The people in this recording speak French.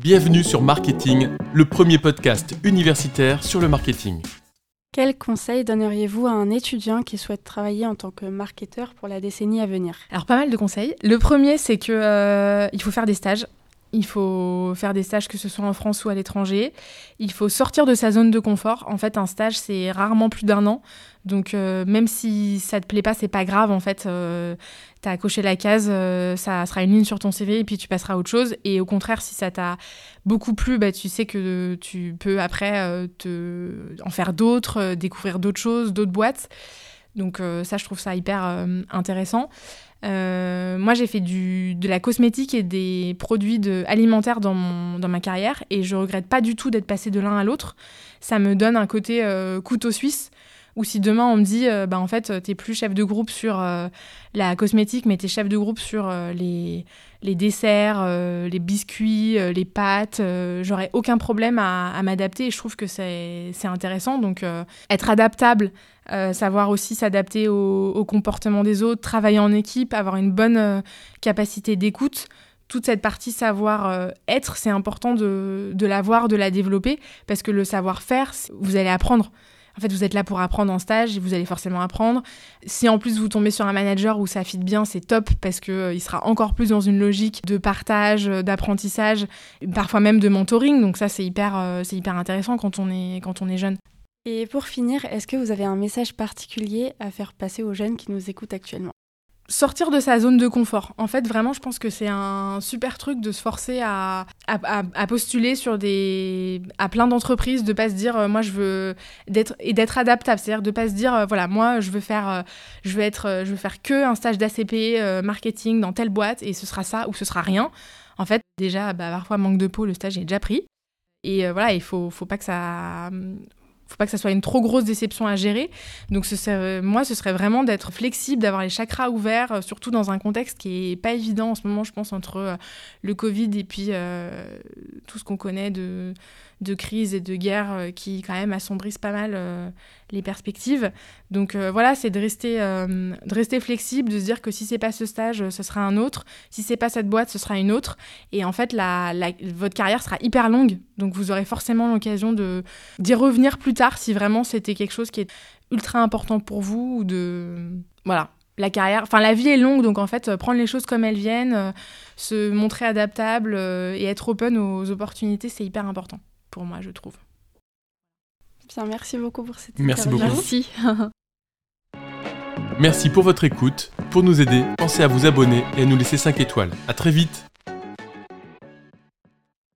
Bienvenue sur Marketing, le premier podcast universitaire sur le marketing. Quels conseils donneriez-vous à un étudiant qui souhaite travailler en tant que marketeur pour la décennie à venir? Alors pas mal de conseils. Le premier, c'est que euh, il faut faire des stages. Il faut faire des stages que ce soit en France ou à l'étranger. Il faut sortir de sa zone de confort. En fait, un stage, c'est rarement plus d'un an. Donc, euh, même si ça te plaît pas, c'est pas grave. En fait, euh, tu as coché la case, euh, ça sera une ligne sur ton CV et puis tu passeras à autre chose. Et au contraire, si ça t'a beaucoup plu, bah, tu sais que tu peux après te... en faire d'autres, découvrir d'autres choses, d'autres boîtes. Donc, ça, je trouve ça hyper intéressant. Euh, moi, j'ai fait du, de la cosmétique et des produits alimentaires dans, dans ma carrière et je regrette pas du tout d'être passé de l'un à l'autre. Ça me donne un côté euh, couteau suisse ou si demain on me dit, euh, bah, en fait, t'es plus chef de groupe sur la cosmétique, mais t'es chef de groupe sur les, desserts, les biscuits, les pâtes, j'aurais aucun problème à, m'adapter et je trouve que c'est intéressant. Donc, être adaptable euh, savoir aussi s'adapter au, comportement des autres, travailler en équipe, avoir une bonne euh, capacité d'écoute. Toute cette partie savoir-être, euh, c'est important de, de l'avoir, de la développer, parce que le savoir-faire, vous allez apprendre. En fait, vous êtes là pour apprendre en stage et vous allez forcément apprendre. Si en plus vous tombez sur un manager où ça fit bien, c'est top parce qu'il il sera encore plus dans une logique de partage, d'apprentissage, parfois même de mentoring. Donc ça, c'est hyper, c'est hyper intéressant quand on quand on est jeune. Et pour finir, est-ce que vous avez un message particulier à faire passer aux jeunes qui nous écoutent actuellement? Sortir de sa zone de confort. En fait, vraiment, je pense que c'est un super truc de se forcer à, postuler sur des, à plein d'entreprises, de pas se dire, euh, moi, je veux d'être et d'être adaptable, c'est-à-dire de pas se dire, euh, voilà, moi, je veux faire, euh, je veux être, je veux faire que un stage d'ACP marketing dans telle boîte et ce sera ça ou ce sera rien. En fait, déjà, bah, parfois manque de peau, le stage est déjà pris. Et voilà, il faut, faut pas que ça pas que ça soit une trop grosse déception à gérer. Donc ce moi, ce serait vraiment d'être flexible, d'avoir les chakras ouverts, euh, surtout dans un contexte qui est pas évident en ce moment, je pense, entre euh, le Covid et puis euh, tout ce qu'on connaît de de crise et de guerre euh, qui quand même assombrissent pas mal euh, les perspectives. Donc euh, voilà, c'est de rester, de rester flexible, de se dire que si c'est pas ce stage, ce sera un autre. Si c'est pas cette boîte, ce sera une autre. Et en fait, la, votre carrière sera hyper longue, donc vous aurez forcément l'occasion d'y revenir plus tard si vraiment c'était quelque chose qui est ultra important pour vous ou de voilà la carrière, enfin la vie est longue, donc en fait prendre les choses comme elles viennent, se montrer adaptable et être open aux opportunités, c'est hyper important pour moi, je trouve. Bien, merci beaucoup pour cette Merci beaucoup. Merci. merci pour votre écoute. Pour nous aider, pensez à vous abonner et à nous laisser 5 étoiles. À très vite.